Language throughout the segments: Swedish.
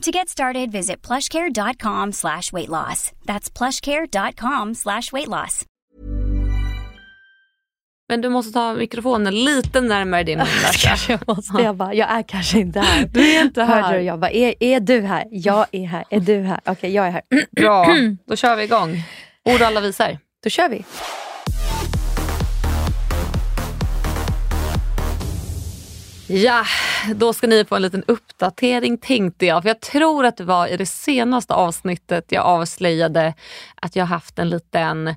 To get started, visit plushcare.com slash weight loss. That's plushcare.com slash weight loss. Men du måste ta mikrofonen lite närmare din mun. Jag, måste, jag, bara, jag är kanske inte här. Du är inte Hörde här. du? Jag bara, är, är du här? Jag är här. Är du här? Okej, jag är här. Bra, då kör vi igång. Ord och alla visar. Då kör vi. Ja, då ska ni få en liten uppdatering tänkte jag. För jag tror att det var i det senaste avsnittet jag avslöjade att jag haft en liten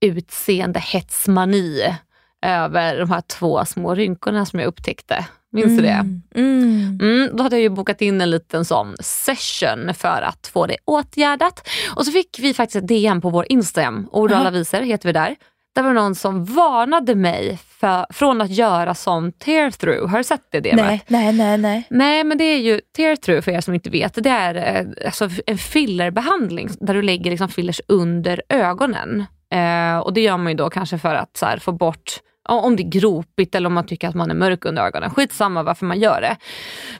utseendehetsmani över de här två små rynkorna som jag upptäckte. Minns du det? Mm. Mm, då hade jag ju bokat in en liten sån session för att få det åtgärdat. Och så fick vi faktiskt ett DM på vår Instagram, alla visor heter vi där. Där var det någon som varnade mig för, från att göra som tear through. Har du sett det DMet? Nej, nej, nej, nej. Nej men det är ju tear through för er som inte vet. Det är eh, alltså en fillerbehandling där du lägger liksom fillers under ögonen. Eh, och det gör man ju då kanske för att här, få bort om det är gropigt eller om man tycker att man är mörk under ögonen. Skitsamma varför man gör det.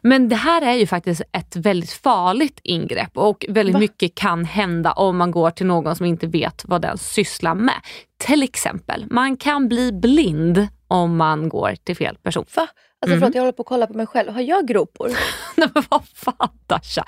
Men det här är ju faktiskt ett väldigt farligt ingrepp och väldigt mycket kan hända om man går till någon som inte vet vad den sysslar med. Till exempel, man kan bli blind om man går till fel person. Va? Alltså förlåt, jag håller på att kolla på mig själv. Har jag gropor? Nej men vad fan Dasha.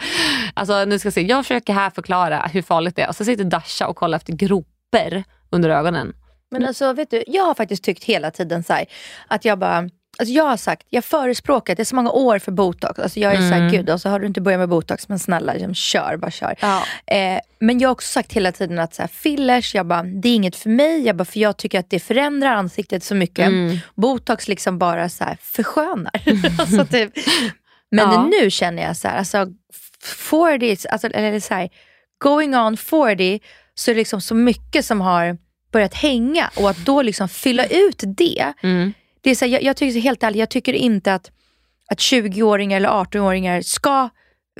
Alltså nu ska jag se, jag försöker här förklara hur farligt det är och så sitter Dasha och kollar efter gropor under ögonen. Men alltså vet du, jag har faktiskt tyckt hela tiden så här, att jag bara Alltså jag har sagt, jag förespråkat, det är så många år för botox. Alltså jag är mm. såhär, gud, alltså har du inte börjat med botox, men snälla liksom, kör, bara kör. Ja. Eh, men jag har också sagt hela tiden att så här, fillers, jag bara, det är inget för mig, jag bara, för jag tycker att det förändrar ansiktet så mycket. Mm. Botox liksom bara så här, förskönar. alltså, typ. Men Ja. nu känner jag så här, alltså 40, alltså, eller så här, going on 40, så är det liksom så mycket som har börjat hänga och att då liksom fylla ut det. Mm. det är så här, jag, jag tycker så helt ärligt, jag tycker inte att, att 20-åringar eller 18-åringar ska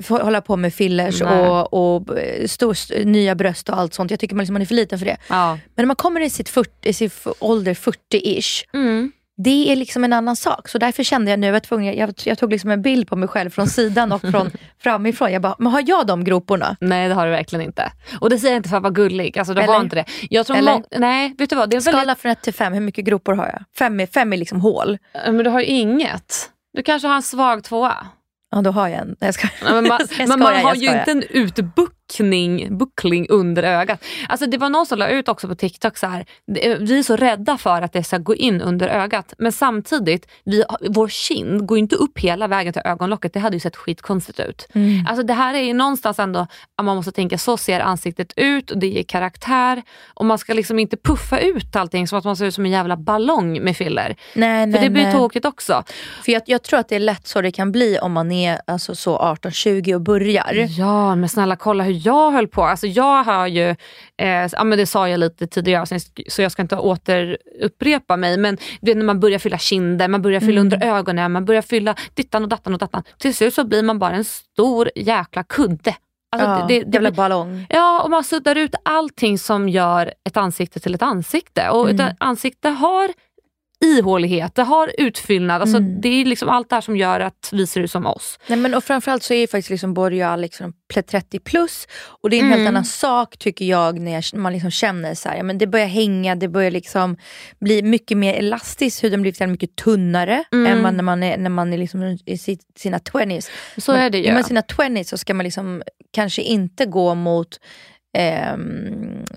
hålla på med fillers Nej. och, och eh, stor, st- nya bröst och allt sånt. Jag tycker man, liksom, man är för liten för det. Ja. Men när man kommer i sitt 40, i sin ålder 40-ish, Mm. Det är liksom en annan sak. Så därför kände jag nu, jag, var tvungen, jag, jag tog liksom en bild på mig själv från sidan och från framifrån. Jag bara, men har jag de groporna? Nej det har du verkligen inte. Och det säger jag inte för att vara gullig, alltså har Eller? inte det. Jag tror Eller? nej vet du vad, det är väldigt, Skala från 1 till 5, hur mycket gropor har jag? Fem är, fem är liksom hål. men du har ju inget. Du kanske har en svag tvåa. Ja, då har jag en. Nej, Jag ska, men man, jag men man har ju inte en utbuckning buckling under ögat. Alltså det var någon som la ut också på TikTok så här. vi är så rädda för att det ska gå in under ögat. Men samtidigt, vi, vår kind går inte upp hela vägen till ögonlocket. Det hade ju sett skitkonstigt ut. Mm. Alltså det här är ju någonstans ändå att man måste tänka så ser ansiktet ut och det ger karaktär. Och man ska liksom inte puffa ut allting som att man ser ut som en jävla ballong med filler. Nej, För nej, det blir nej. tåkigt också. För jag, jag tror att det är lätt så det kan bli om man är alltså, så 18-20 och börjar. Ja, men snälla kolla hur jag höll på. Alltså jag har ju, eh, ja, men det sa jag lite tidigare så jag ska inte återupprepa mig. Men du vet, när man börjar fylla kinder, man börjar fylla under ögonen, man börjar fylla dittan och dattan och dattan. Till slut så blir man bara en stor jäkla kudde. Alltså, ja, det, det, det blir, ballong. ja, och man suddar ut allting som gör ett ansikte till ett ansikte. Och Mm. ett ansikte har ihålighet, det har utfyllnad. Alltså, Mm. Det är liksom allt det här som gör att vi ser ut som oss. Nej, men och framförallt så är ju faktiskt liksom Alex liksom 30 plus och det är en helt Mm. annan sak tycker jag när jag, man liksom känner så här, ja, men det börjar hänga, det börjar liksom bli mycket mer elastiskt, huden blir mycket tunnare Mm. än när man är, när man är liksom i sina 20s. Så är det ju. Är man i sina 20s så ska man liksom kanske inte gå mot eh,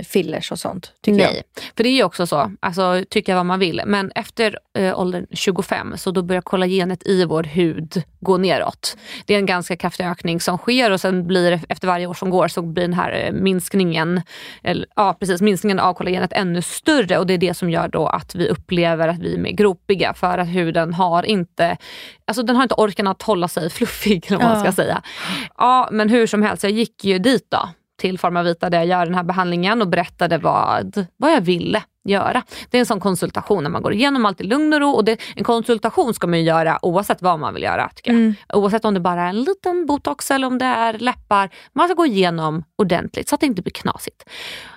fillers och sånt. Tycker Nej, för det är ju också så, alltså tycka vad man vill, men efter eh, åldern 25 så då börjar kollagenet i vår hud gå neråt. Det är en ganska kraftig ökning som sker och sen blir det efter varje år som går så blir den här eh, minskningen, eller, ja, precis, minskningen av kollagenet ännu större och det är det som gör då att vi upplever att vi är mer gropiga för att huden har inte, alltså den har inte orken att hålla sig fluffig eller vad man ska säga. Ja men hur som helst, jag gick ju dit då till Pharmavita där jag gör den här behandlingen och berättade vad, vad jag ville göra. Det är en sån konsultation när man går igenom allt i lugn och ro och det, en konsultation ska man göra oavsett vad man vill göra. Tycker jag. Mm. Oavsett om det bara är en liten botox eller om det är läppar. Man ska gå igenom ordentligt så att det inte blir knasigt.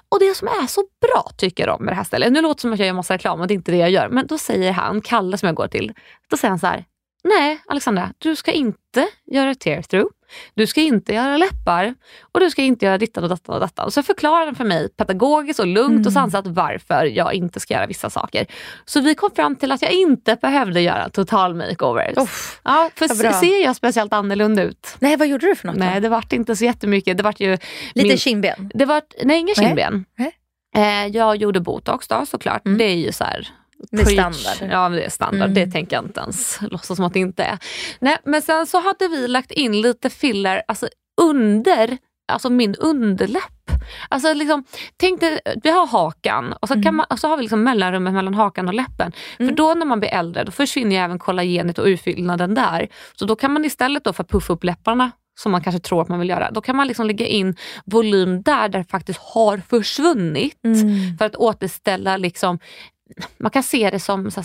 Och det som är så bra tycker om med det här stället, nu låter det som att jag gör massa reklam och det är inte det jag gör, men då säger han, Kalle som jag går till, då säger han så här, nej Alexandra, du ska inte göra tear through. Du ska inte göra läppar och du ska inte göra dittan och dattan och dattan. Så förklarar den för mig pedagogiskt och lugnt mm. och sansat varför jag inte ska göra vissa saker. Så vi kom fram till att jag inte behövde göra total makeovers. Uff, ja, för ser jag speciellt annorlunda ut? Nej, vad gjorde du för något? Nej, då? det vart inte så jättemycket. Det vart ju Lite min, kindben? Det vart, nej, inga kindben. Nej. Eh, jag gjorde botox då såklart. Mm. Det är ju så här är standard. Ja, det är standard. Mm. Det tänker jag inte ens låtsas som att det inte är. Nej, men sen så hade vi lagt in lite filler alltså under alltså min underläpp. Alltså liksom, tänk dig, vi har hakan och så, kan mm. man, och så har vi liksom mellanrummet mellan hakan och läppen. Mm. För då när man blir äldre då försvinner även kollagenet och urfyllnaden där. Så då kan man istället då för att puffa upp läpparna som man kanske tror att man vill göra. Då kan man liksom lägga in volym där, där det faktiskt har försvunnit. Mm. För att återställa liksom man kan se det som så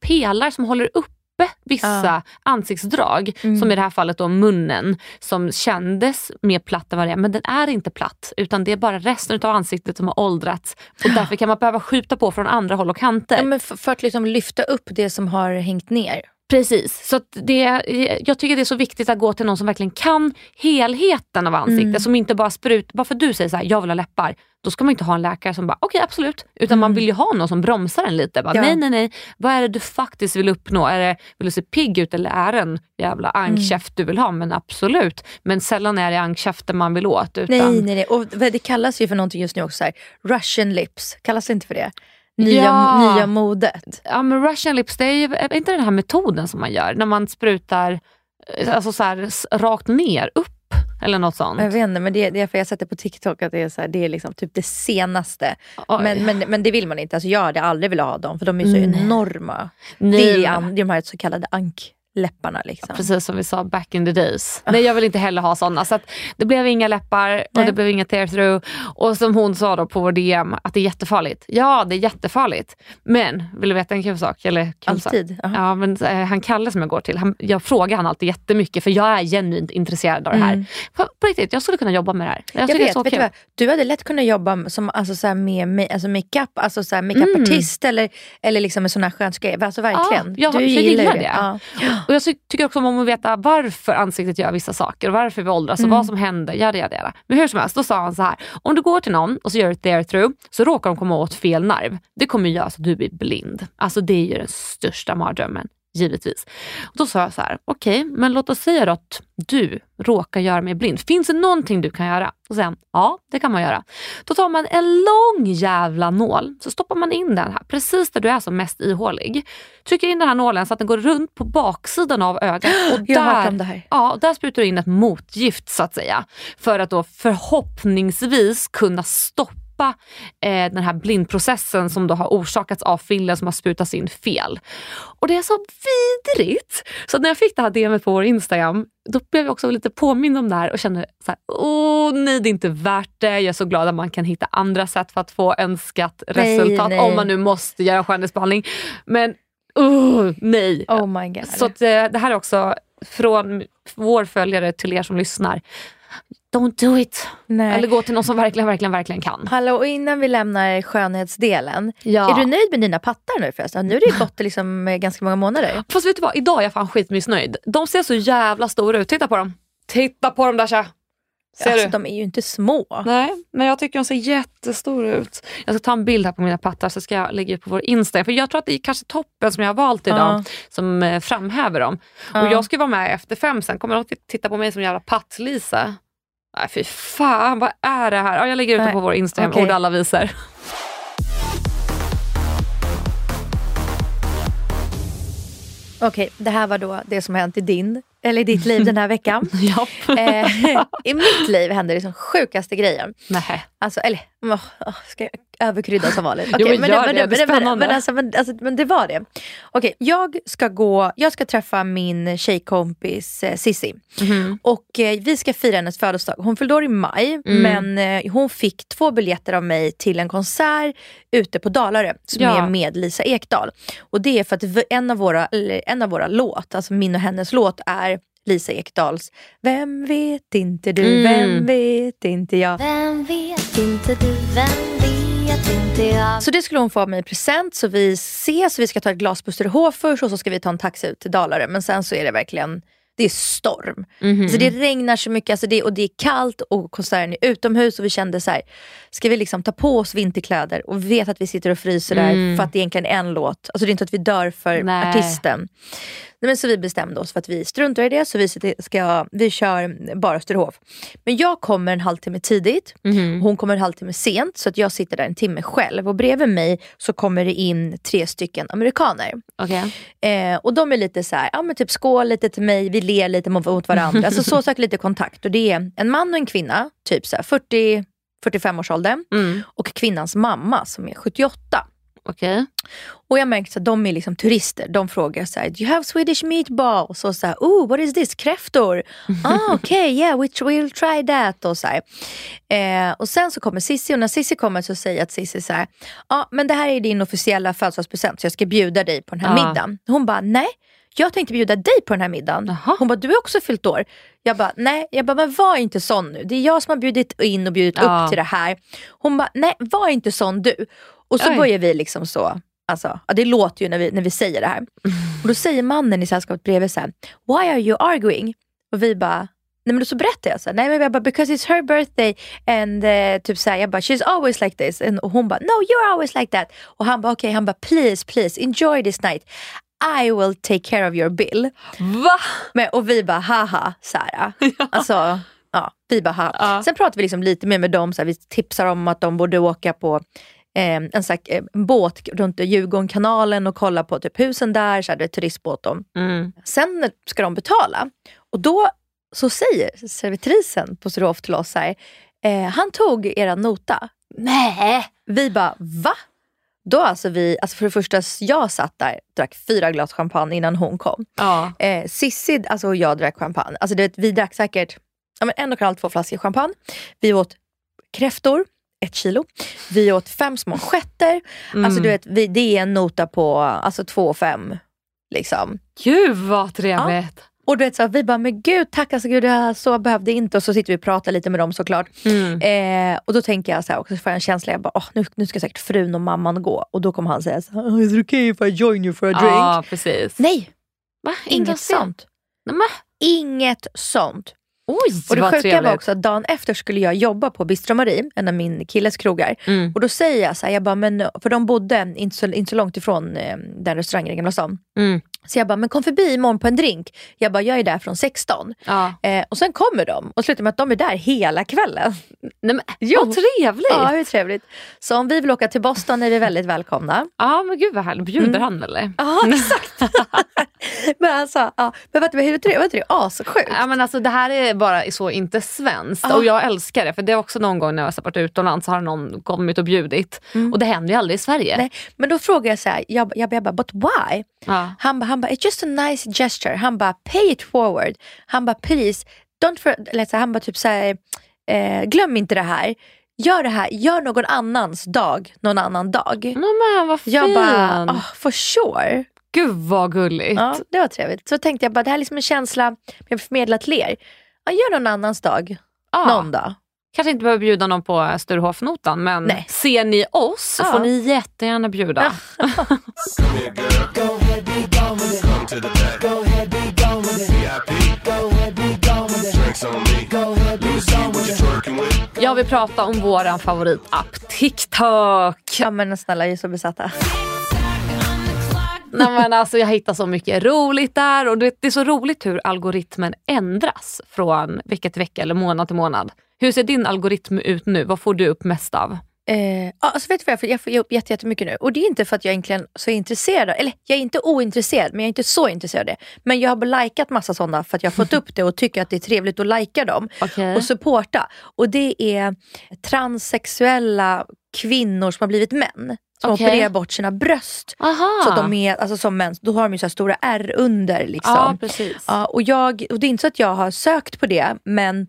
pelare som håller uppe vissa ja. ansiktsdrag. Mm. Som i det här fallet då munnen som kändes mer platt än vad det är. Men den är inte platt utan det är bara resten av ansiktet som har åldrats. Och därför kan man behöva skjuta på från andra håll och kanter. Ja, men för, för att liksom lyfta upp det som har hängt ner. Precis, så det, jag tycker det är så viktigt att gå till någon som verkligen kan helheten av ansiktet. Mm. Som inte bara sprutar, bara för att du säger så här, jag vill ha läppar. Då ska man inte ha en läkare som bara, okej okay, absolut. Utan mm. man vill ju ha någon som bromsar en lite. Bara, ja. Nej nej nej, vad är det du faktiskt vill uppnå? Är det, vill du se pigg ut eller är det en jävla mm. ankkäft mm. du vill ha? Men absolut. Men sällan är det ankkäften man vill åt. Utan... Nej nej nej, och det kallas ju för någonting just nu också, så här, Russian lips. Kallas det inte för det? Nya, ja. nya modet. Ja men russian lips, det är ju är inte den här metoden som man gör när man sprutar eh, alltså så här, rakt ner, upp eller något sånt. Jag vet inte, men det, det är för jag sett på TikTok att det är, så här, det är liksom typ det senaste. Men, men, men det vill man inte. Alltså jag hade aldrig velat ha dem för de är så Nej. enorma. Nej. Det är, det är de här så kallade ank läpparna. Liksom. Precis som vi sa back in the days. Nej jag vill inte heller ha sådana. Så det blev inga läppar och Nej. det blev inga tear through. Och som hon sa då på vår DM att det är jättefarligt. Ja det är jättefarligt. Men vill du veta en kul sak? Eller kul Alltid? Sak? Ja men äh, han Kalle som jag går till, han, jag frågar han alltid jättemycket för jag är genuint intresserad av det här. Mm. På, på riktigt, jag skulle kunna jobba med det här. Jag, jag vet, det vet du, vad? du hade lätt kunnat jobba som alltså, så med, med alltså, makeup, alltså, så makeupartist mm. eller, eller liksom med sådana skönhetsgrejer. Alltså verkligen. Ja, jag, du jag gillar det. det. Ja. Och jag tycker också om att veta varför ansiktet gör vissa saker och varför vi åldras mm. och vad som händer. Jada, jada, jada. Men hur som helst, då sa han så här. Om du går till någon och så gör ett there through så råkar de komma åt fel nerv. Det kommer göra så att du blir blind. Alltså det är ju den största mardrömmen givetvis. Och då sa jag så här, okej, okay, men låt oss säga att du råkar göra mig blind. Finns det någonting du kan göra? Och sen, ja, det kan man göra. Då tar man en lång jävla nål, så stoppar man in den här precis där du är som mest ihålig. Trycker in den här nålen så att den går runt på baksidan av ögat. Och Jag där, om det här. Ja, där sprutar du in ett motgift så att säga. För att då förhoppningsvis kunna stoppa stoppa eh, den här blindprocessen som då har orsakats av fillen som har sprutats in fel. Och det är så vidrigt! Så när jag fick det här DMet på vår Instagram, då blev jag också lite påmind om det här och kände så här, åh nej det är inte värt det. Jag är så glad att man kan hitta andra sätt för att få önskat resultat nej, om man nu måste göra skönhetsbehandling. Men oh, nej. Oh. Så att, eh, det här är också från vår följare till er som lyssnar don't do it. Nej. Eller gå till någon som verkligen, verkligen, verkligen kan. Hallå, och innan vi lämnar skönhetsdelen. Ja. Är du nöjd med dina pattar nu förresten? Nu har det gått liksom ganska många månader. Fast vet du vad, idag är jag fan skitmissnöjd. De ser så jävla stora ut. Titta på dem. Titta på dem där tja. Ser alltså, du? De är ju inte små. Nej, men jag tycker de ser jättestora ut. Jag ska ta en bild här på mina pattar så ska jag lägga upp på vår Instagram. För jag tror att det är kanske toppen som jag har valt idag uh. som eh, framhäver dem. Uh. Och jag ska vara med efter fem sen. Kommer de titta på mig som jävla patt-Lisa? Nej fy fan, vad är det här? Ja, jag lägger ut det på vår Instagram, okay. ord alla visar. Okej, okay, det här var då det som hänt i din, eller i ditt liv den här veckan. eh, I mitt liv hände det som sjukaste grejen. Nej. Alltså, eller, oh, ska jag överkrydda som vanligt? Okay, jo, men, det, det är spännande. Men, alltså, men, alltså, men det var det. Okej, okay, jag ska gå, jag ska träffa min tjejkompis eh, Sissi. Mm. Och eh, vi ska fira hennes födelsedag. Hon fyllde år i maj, mm. men eh, hon fick två biljetter av mig till en konsert ute på Dalarö som ja. är med Lisa Ekdahl. Och det är för att en av våra, en av våra låt, alltså min och hennes låt är Lisa Ekdahls Vem vet inte du, mm. vem vet inte jag. Vem vet inte du, vem vet inte jag. Så det skulle hon få av mig i present. Så vi ses, vi ska ta ett glas på Sturehof först och så ska vi ta en taxi ut till Dalarö. Men sen så är det verkligen det är storm. Mm -hmm. alltså det regnar så mycket alltså det, och det är kallt och konserten är utomhus och vi kände så här, ska vi liksom ta på oss vinterkläder och vet att vi sitter och fryser mm. där för att det egentligen är en låt. Alltså det är inte att vi dör för Nej. artisten. Nej, men så vi bestämde oss för att vi struntar i det, så vi, ska, vi kör bara Österhof. Men jag kommer en halvtimme tidigt, mm. hon kommer en halvtimme sent, så att jag sitter där en timme själv. Och bredvid mig så kommer det in tre stycken amerikaner. Okay. Eh, och de är lite så här, ja men typ skål lite till mig, vi ler lite mot varandra. alltså så söker lite kontakt. Och det är en man och en kvinna, typ så här 40 45-årsåldern mm. och kvinnans mamma som är 78. Okay. Och jag märkte att de är liksom turister. De frågar så här, do you have Swedish meatballs? Och så här, oh what is this? Kräftor? ah okej, okay, yeah we will try that. Och, så eh, och sen så kommer Sissi och när Sissi kommer så säger att Sissi så här, ja ah, men det här är din officiella födelsedagspresent så jag ska bjuda dig på den här ah. middagen. Hon bara, nej jag tänkte bjuda dig på den här middagen. Aha. Hon bara, du har också fyllt år. Jag bara, nej, jag bara, men var inte sån nu. Det är jag som har bjudit in och bjudit ja. upp till det här. Hon bara, nej var inte sån du. Och så Oj. börjar vi liksom så, alltså, ja, det låter ju när vi, när vi säger det här. Och då säger mannen i sällskapet bredvid så här, why are you arguing? Och vi bara, Nej men då så berättar jag så nej men jag bara because it's her birthday and uh, typ såhär, jag bara she's always like this. And, och hon bara no you're always like that. Och han bara okej, okay, han bara please please enjoy this night. I will take care of your bill. Va? Men, och vi bara haha. Ja. Alltså, ja, vi bara haha. Ja. Sen pratar vi liksom lite mer med dem, såhär, vi tipsar om att de borde åka på en, såhär, eh, en båt runt Djurgårdenkanalen och kolla på typ husen där, såhär, det är turistbåt. Mm. Sen ska de betala och då så säger servitrisen på Sturehof till oss såhär, eh, han tog era nota. Nej. Vi bara va? Då alltså vi, alltså för det första, jag satt där drack fyra glas champagne innan hon kom. Ja. Eh, Sissi alltså, och jag drack champagne. Alltså, det, vi drack säkert ja, men en och en halv, två flaskor champagne. Vi åt kräftor, ett kilo. Vi åt fem små sketter. Mm. Alltså, du vet, vi, det är en nota på alltså, två och fem. Liksom. Gud vad trevligt! Ja. Och du vet, så vi bara, men gud tack alltså gud, jag så behövde inte. Och så sitter vi och pratar lite med dem såklart. Mm. Eh, och då tänker jag så här, också, får jag en känsla, jag bara, oh, nu, nu ska säkert frun och mamman gå. Och då kommer han säga, så, oh, is it okay if I join you for a drink? Ja, precis. Nej, Va? inget sånt. Nej, Inget sånt. Oj, och det sjuka trevligt. var också att dagen efter skulle jag jobba på Bistro Marie, en av min killes krogar. Mm. Och då säger jag så här, jag bara, men, för de bodde inte så, inte så långt ifrån eh, den restaurangen i Gamla stan. Mm. Så jag bara, men kom förbi imorgon på en drink. Jag bara, jag är där från 16. Ja. Eh, och sen kommer de och slutar med att de är där hela kvällen. Nej, men, jo. Vad trevligt! Ja, hur trevligt. Så om vi vill åka till Boston är vi väldigt välkomna. Ja, men gud vad härligt. Bjuder mm. han eller? Ja, exakt. men alltså, ja. men vet du, hur det, vet du, det assjukt. Ja, men alltså, det här är bara så inte svenskt ah. och jag älskar det. För det är också någon gång när jag har varit utomlands så har någon kommit och bjudit. Mm. Och det händer ju aldrig i Sverige. Nej, men då frågar jag så här, jag, jag, jag bara, but why? Ah. Han, han bara, it's just a nice gesture. Han bara, pay it forward. Han bara, please, don't for, eller, han bara typ så här, eh, glöm inte det här. Gör det här, gör någon annans dag någon annan dag. men vad fin. Jag bara, oh, for sure. Gud vad gulligt. Ja, det var trevligt. Så tänkte jag bara, det här är liksom en känsla jag förmedlar till er. Ja, gör någon annans dag. Ja. Någon dag. Kanske inte behöver bjuda någon på Sturehofnotan men Nej. ser ni oss så får ni jättegärna bjuda. Jag vill prata om våran favoritapp TikTok. Ja men snälla, jag är så besatta. Nej, men alltså, jag hittar så mycket roligt där och det är så roligt hur algoritmen ändras från vecka till vecka eller månad till månad. Hur ser din algoritm ut nu? Vad får du upp mest av? Eh, alltså vet du vad jag får? Jag får upp jättemycket nu. Och det är inte för att jag egentligen så är intresserad. Eller jag är inte ointresserad, men jag är inte så intresserad av det. Men jag har likat massa sådana för att jag har fått upp det och tycker att det är trevligt att lajka dem. Okay. Och supporta. Och det är transsexuella kvinnor som har blivit män. Som okay. opererar bort sina bröst. Aha. Så att de är alltså, som män. Då har de ju så stora R under. Liksom. Ja, precis. Ja, och, jag, och det är inte så att jag har sökt på det, men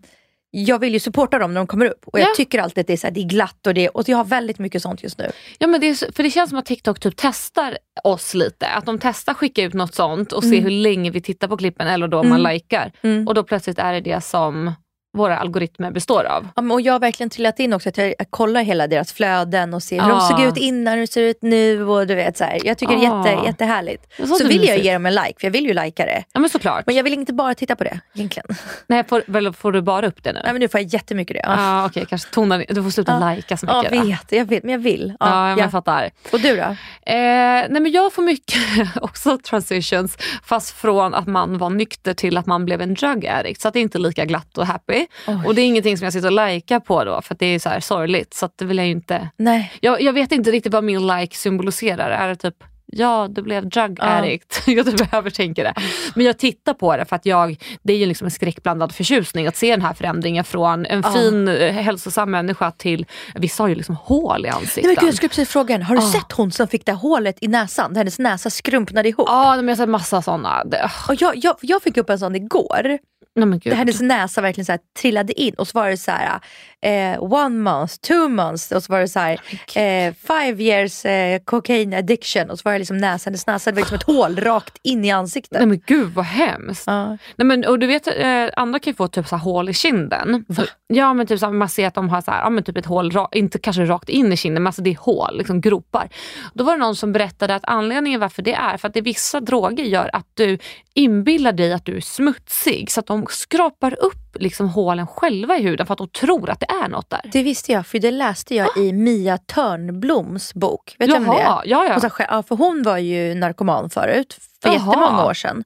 jag vill ju supporta dem när de kommer upp. Och jag tycker alltid att det är, så här, det är glatt och, det, och jag har väldigt mycket sånt just nu. Ja, men det är, för det känns som att TikTok typ testar oss lite. Att de testar skicka ut något sånt och mm. se hur länge vi tittar på klippen eller då mm. man likar. Mm. Och då plötsligt är det det som våra algoritmer består av. Ja, och jag har verkligen trillat in också, att jag, kollar hela deras flöden och ser hur de såg ut innan, hur de ser ut nu. Och du vet, så här. Jag tycker det är jätte, jättehärligt. Så, så vill jag ge dem en like, för jag vill ju likea det. Ja, men, såklart. men jag vill inte bara titta på det egentligen. Nej, får, väl, får du bara upp det nu? Nej, men nu får jag jättemycket det. Ja. Ah, okay, kanske tona, du får sluta ja. lajka så mycket. Ja, vet, jag vet, men jag vill. Ja, ja, men jag fattar. Och du då? Eh, nej, men jag får mycket också transitions, fast från att man var nykter till att man blev en drug addict. Så att det är inte lika glatt och happy. Oj. Och det är ingenting som jag sitter och likar på då för det är så här sorgligt. Så det vill jag inte. Nej. Jag, jag vet inte riktigt vad min like symboliserar. Är det typ ja du blev drug addict. Ja. jag typ övertänker det. Men jag tittar på det för att jag, det är ju liksom en skräckblandad förtjusning att se den här förändringen från en ja. fin eh, hälsosam människa till, vissa har ju liksom hål i ansiktet. Nej, men jag skulle precis fråga har du ja. sett hon som fick det hålet i näsan? Hennes näsa skrumpnade ihop. Ja, men jag har sett massa sådana. Och jag, jag, jag fick upp en sån igår. Nej, det hennes näsa verkligen så här, trillade in och så var det så här, eh, one month, two months och så var det så här, eh, five years eh, cocaine addiction och så var det liksom näsan, hennes näsa var liksom ett hål rakt in i ansiktet. Nej men gud vad hemskt. Ja. Nej, men, och du vet, eh, andra kan ju få typ så här, hål i kinden. Va? Ja men typ så här, man ser att de har så här, ja, men typ ett hål, inte kanske rakt in i kinden men alltså det är hål, liksom gropar. Då var det någon som berättade att anledningen varför det är för att det vissa droger gör att du inbillar dig att du är smutsig så att de skrapar upp liksom hålen själva i huden för att de tror att det är något där. Det visste jag, för det läste jag ah. i Mia Törnbloms bok. Vet du om det är? Ja, ja. Hon, för hon var ju narkoman förut, för Jaha. jättemånga år sedan.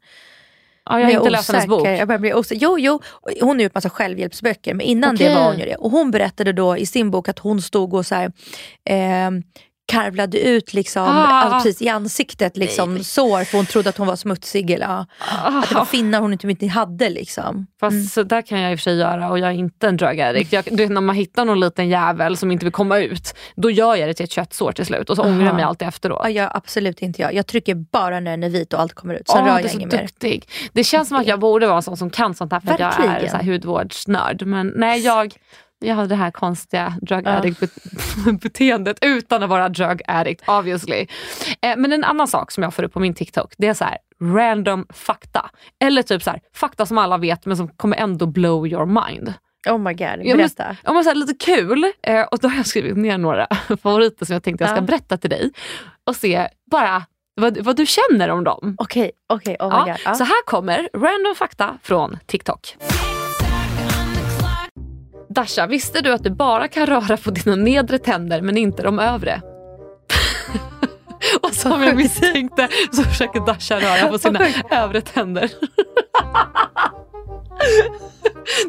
Ja, jag har inte läst hennes bok. Jag bli osäker. Jo, jo, hon har gjort massa självhjälpsböcker men innan okay. det var hon ju det. Och hon berättade då i sin bok att hon stod och så här, eh, karvlade ut liksom, ah. alltså precis i ansiktet liksom, nej, sår för hon trodde att hon var smutsig. Eller, ah. Att det var finnar hon inte, hade. Liksom. Fast mm. så där kan jag i och för sig göra och jag är inte en drug addict. Jag, du, när man hittar någon liten jävel som inte vill komma ut, då gör jag det till ett köttsår till slut och så ångrar jag mig alltid efteråt. Ja, jag, absolut inte jag. Jag trycker bara när den är vit och allt kommer ut. Sen oh, rör jag inget mer. Duktig. Det känns som att jag borde vara en sån som kan sånt här för Verkligen. att jag är så här hudvårdsnörd. Men nej, jag jag har det här konstiga drug addict-beteendet utan att vara drug addict obviously. Eh, men en annan sak som jag får upp på min TikTok, det är så här, random fakta. Eller typ så här, fakta som alla vet men som kommer ändå blow your mind. Oh my god, berätta. Ja, men, så här, lite kul. Eh, och då har jag skrivit ner några favoriter som jag tänkte jag ska berätta till dig. Och se bara vad, vad du känner om dem. Okej, okay, okej, okay, oh my ja, god. Så här kommer random fakta från TikTok. Dasha, visste du att du bara kan röra på dina nedre tänder men inte de övre? och som jag misstänkte så försöker Dasha röra på sina övre tänder.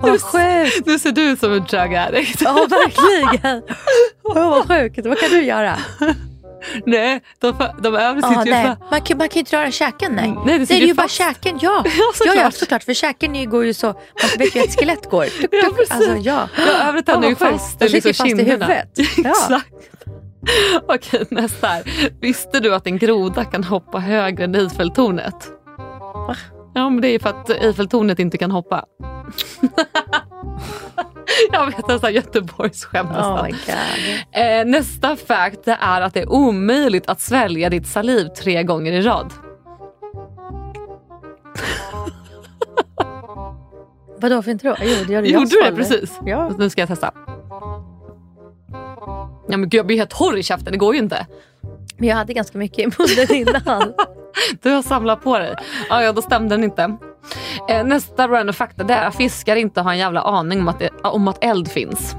Sjukt! Nu ser du ut som en drug addict. Ja verkligen. Oh, vad sjukt. Vad kan du göra? Nej, de, de övre sitter ah, ju nej. Man, kan, man kan ju inte röra käken. Nej, mm, nej det, det är ju bara käken. Ja, ja, såklart. ja, ja såklart. För käken går ju så, man vet ju hur ett skelett går. Tuk, tuk. Ja, precis. Alltså, ja. ja, övre tänder är ju fast i liksom fast i huvudet. Exakt. Okej, nästa här. Visste du att en groda kan hoppa högre än Eiffeltornet? Va? Ja, men det är för att Eiffeltornet inte kan hoppa. Jag vet en sån Göteborgsskämt nästan. Oh eh, nästa fact är att det är omöjligt att svälja ditt saliv tre gånger i rad. Vadå för inte då? Jo, det gör det Gjorde du det precis? Ja. Nu ska jag testa. Ja, men gud, jag blir helt torr i käften, det går ju inte. Men jag hade ganska mycket i munnen innan. du har samlat på dig. Ja, ja då stämde den inte. Eh, nästa random fakta det är att fiskar inte har en jävla aning om att, det, om att eld finns.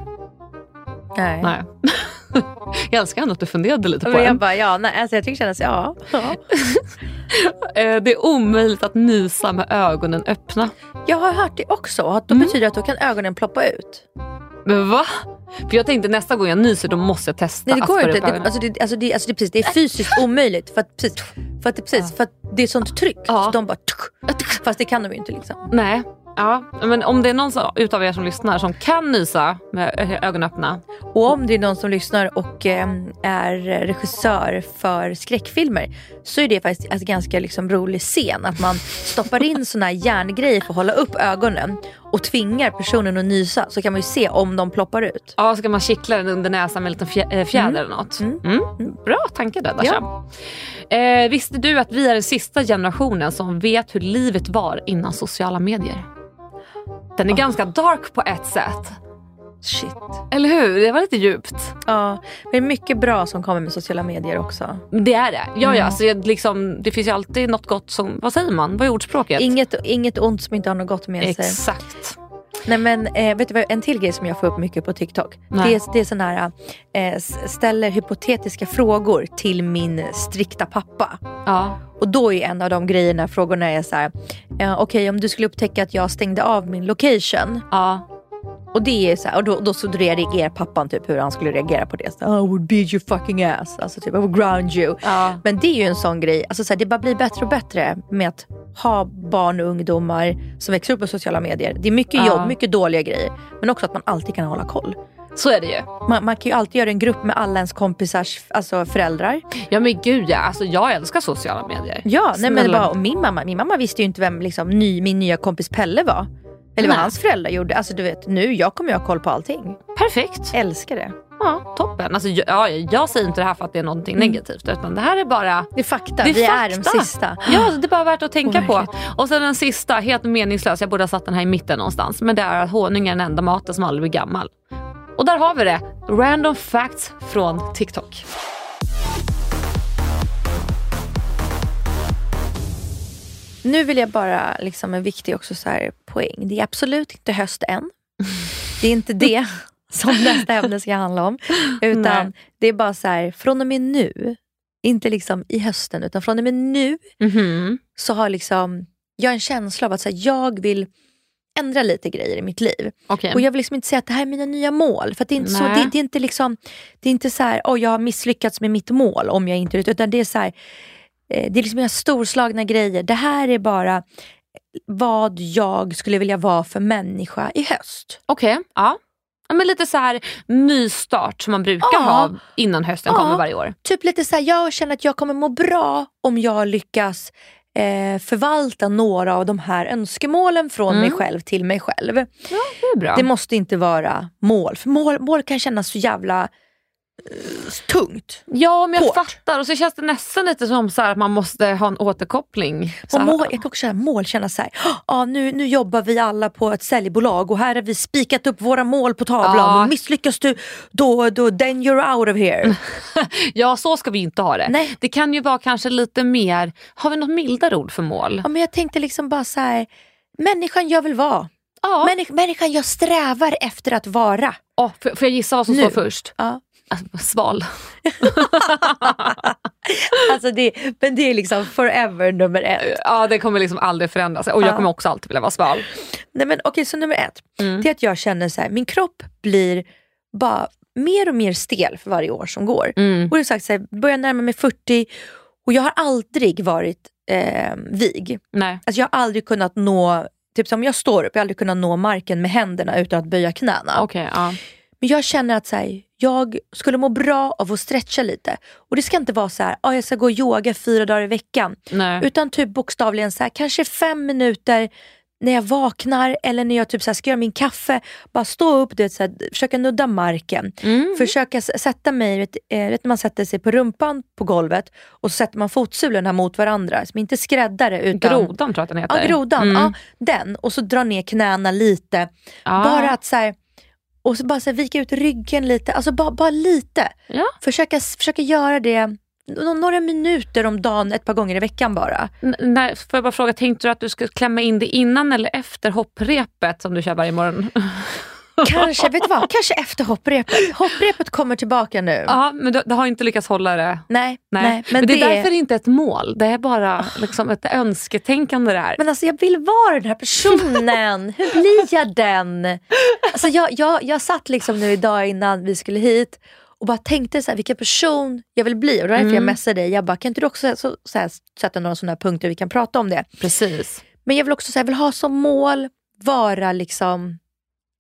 Nej. Nej. jag älskar ändå att du funderade lite på men den. Jag bara, ja, nej, alltså jag tycker kännas, ja. ja. Eh, det är omöjligt att nysa med ögonen öppna. Jag har hört det också. Att då Mm. betyder att då kan ögonen ploppa ut. Men va? För jag tänkte nästa gång jag nyser då måste jag testa Nej det går inte. Det, alltså, det, alltså, det, alltså, det, är precis, det är fysiskt omöjligt. För att, precis, för att, det, precis, för att det är sånt tryck. Ja. Så de bara... Fast det kan de ju inte. Liksom. Nej. Ja, men om det är någon som- utav er som lyssnar som kan nysa med ögonen öppna. Och om det är någon som lyssnar och eh, är regissör för skräckfilmer så är det faktiskt en ganska liksom, rolig scen. Att man stoppar in såna här järngrejer för att hålla upp ögonen och tvingar personen att nysa. Så kan man ju se om de ploppar ut. Ja, ska man kittla den under näsan med en liten fjä- eh, fjäder eller något. Mm. Mm. Bra tanke där Dasha. Eh, visste du att vi är den sista generationen som vet hur livet var innan sociala medier? Den är ganska dark på ett sätt. Shit. Eller hur? Det var lite djupt. Ja, men det är mycket bra som kommer med sociala medier också. Det är det. Ja, Mm. ja, så jag, liksom, det finns ju alltid något gott som, vad säger man? Vad är ordspråket? Inget, inget ont som inte har något gott med sig. Exakt. Nej men eh, vet du vad, en till grej som jag får upp mycket på TikTok. Nej. Det är, det är sån här, eh, ställer hypotetiska frågor till min strikta pappa. Ja. Och då är en av de grejerna, frågorna är så här, eh, okej om du skulle upptäcka att jag stängde av min location. ja. Och det är så här, och då, då så reagerar pappan typ hur han skulle reagera på det. Så, I would beat your fucking ass. Alltså typ I would ground you. Ja. Men det är ju en sån grej, alltså så här, det bara blir bättre och bättre med att ha barn och ungdomar som växer upp på sociala medier. Det är mycket Ja. jobb, mycket dåliga grejer. Men också att man alltid kan hålla koll. Så är det ju. Man, man kan ju alltid göra en grupp med alla ens kompisars alltså föräldrar. Ja men gud ja, alltså, jag älskar sociala medier. Ja, nej, men bara, och min, mamma, min mamma visste ju inte vem liksom, ny, min nya kompis Pelle var. Eller vad Nej. hans föräldrar gjorde. Alltså du vet, nu jag kommer ju ha koll på allting. Perfekt. Älskar det. Ja, toppen. Alltså, jag, ja, jag säger inte det här för att det är någonting negativt utan det här är bara Det är fakta, Det är vi fakta. är de sista. Ja, det är bara värt att tänka Åh, på. Och sen den sista, helt meningslös, jag borde ha satt den här i mitten någonstans. Men det är att honung är den enda maten som aldrig blir gammal. Och där har vi det. Random facts från TikTok. Nu vill jag bara, liksom en viktig också så här poäng. Det är absolut inte höst än. Det är inte det som nästa ämne ska handla om. Utan Nej. det är bara så här, från och med nu, inte liksom i hösten, utan från och med nu Mhm. så har liksom, jag en känsla av att så här, jag vill ändra lite grejer i mitt liv. Okej. Och jag vill liksom inte säga att det här är mina nya mål. För det är inte, så, Nej. det, det är inte liksom, det är inte så här, oh, jag har misslyckats med mitt mål om jag inte utan det är så här, eh, det är liksom inga storslagna grejer. Det här är bara vad jag skulle vilja vara för människa i höst. Okej, ja. Ja. Men lite så här nystart som man brukar Ja. ha innan hösten Ja. kommer varje år. Typ lite så här, jag känner att jag kommer må bra om jag lyckas eh, förvalta några av de här önskemålen från mig Mm. själv till mig själv. Det är bra. Det måste inte vara mål, för mål, mål kan kännas så jävla tungt. Ja, men jag Hårt. fattar. Och så känns det nästan lite som så att man måste ha en återkoppling. Så Och mål, jag kan också säga, mål kännas så här, ah, nu, nu jobbar vi alla på ett säljbolag och här har vi spikat upp våra mål på tavlan Ja. misslyckas du, då, då then you're out of here. Ja, så ska vi inte ha det. Nej. Det kan ju vara kanske lite mer, har vi något mildare ord för mål? Ja, men jag tänkte liksom bara så här, människan jag vill vara. Ja. Människ, människan jag strävar efter att vara. Åh, får, får jag gissa vad som Nu. står först? Ja. Alltså, sval. Alltså det, men det är liksom forever nummer ett. Ja, det kommer liksom aldrig förändras. Och jag Ja. kommer också alltid vilja vara sval. Nej, men, okej, så nummer ett, Mm. det är att jag känner så här, min kropp blir bara mer och mer stel för varje år som går. Mm. Och det är sagt, så här, börjar närma mig 40 och jag har aldrig varit eh, vig. Nej. Alltså jag har aldrig kunnat nå, typ som jag står upp, jag har aldrig kunnat nå marken med händerna utan att böja knäna. Okej, ja. Men jag känner att så här, jag skulle må bra av att stretcha lite. Och det ska inte vara så här, ah, jag ska gå yoga fyra dagar i veckan. Nej. Utan typ bokstavligen så här, kanske fem minuter när jag vaknar eller när jag typ så här, ska göra min kaffe. Bara stå upp, du vet, så här, försöka nudda marken. Mm. Försöka sätta mig, vet, eh, vet, när man sätter sig på rumpan på golvet och så sätter man fotsulorna mot varandra. Som inte skräddare utan Grodan tror jag att den heter. Ja, grodan. Mm. Ja, den. Och så dra ner knäna lite. Ja. Bara att så här, och så bara så här, vika ut ryggen lite. Alltså bara, bara lite. Ja. Försöka, försöka göra det några minuter om dagen, ett par gånger i veckan bara. N- nej, får jag bara fråga, tänkte du att du skulle klämma in det innan eller efter hopprepet som du kör varje morgon? Kanske, vet du vad? Kanske efter hopprepet. Hopprepet kommer tillbaka nu. Ja, men du, du har inte lyckats hålla det. Nej. nej. nej. Men, men, det är därför inte ett mål. Det är bara liksom ett önsketänkande det här. Men alltså jag vill vara den här personen. Hur blir jag den? Alltså jag, jag, jag satt liksom nu idag innan vi skulle hit och bara tänkte så här, vilken person jag vill bli. Och därför mm. jag messade dig. Jag bara, kan inte du också så, så här, sätta några sådana punkter vi kan prata om det? Precis. Men jag vill också så här, vill ha som mål vara liksom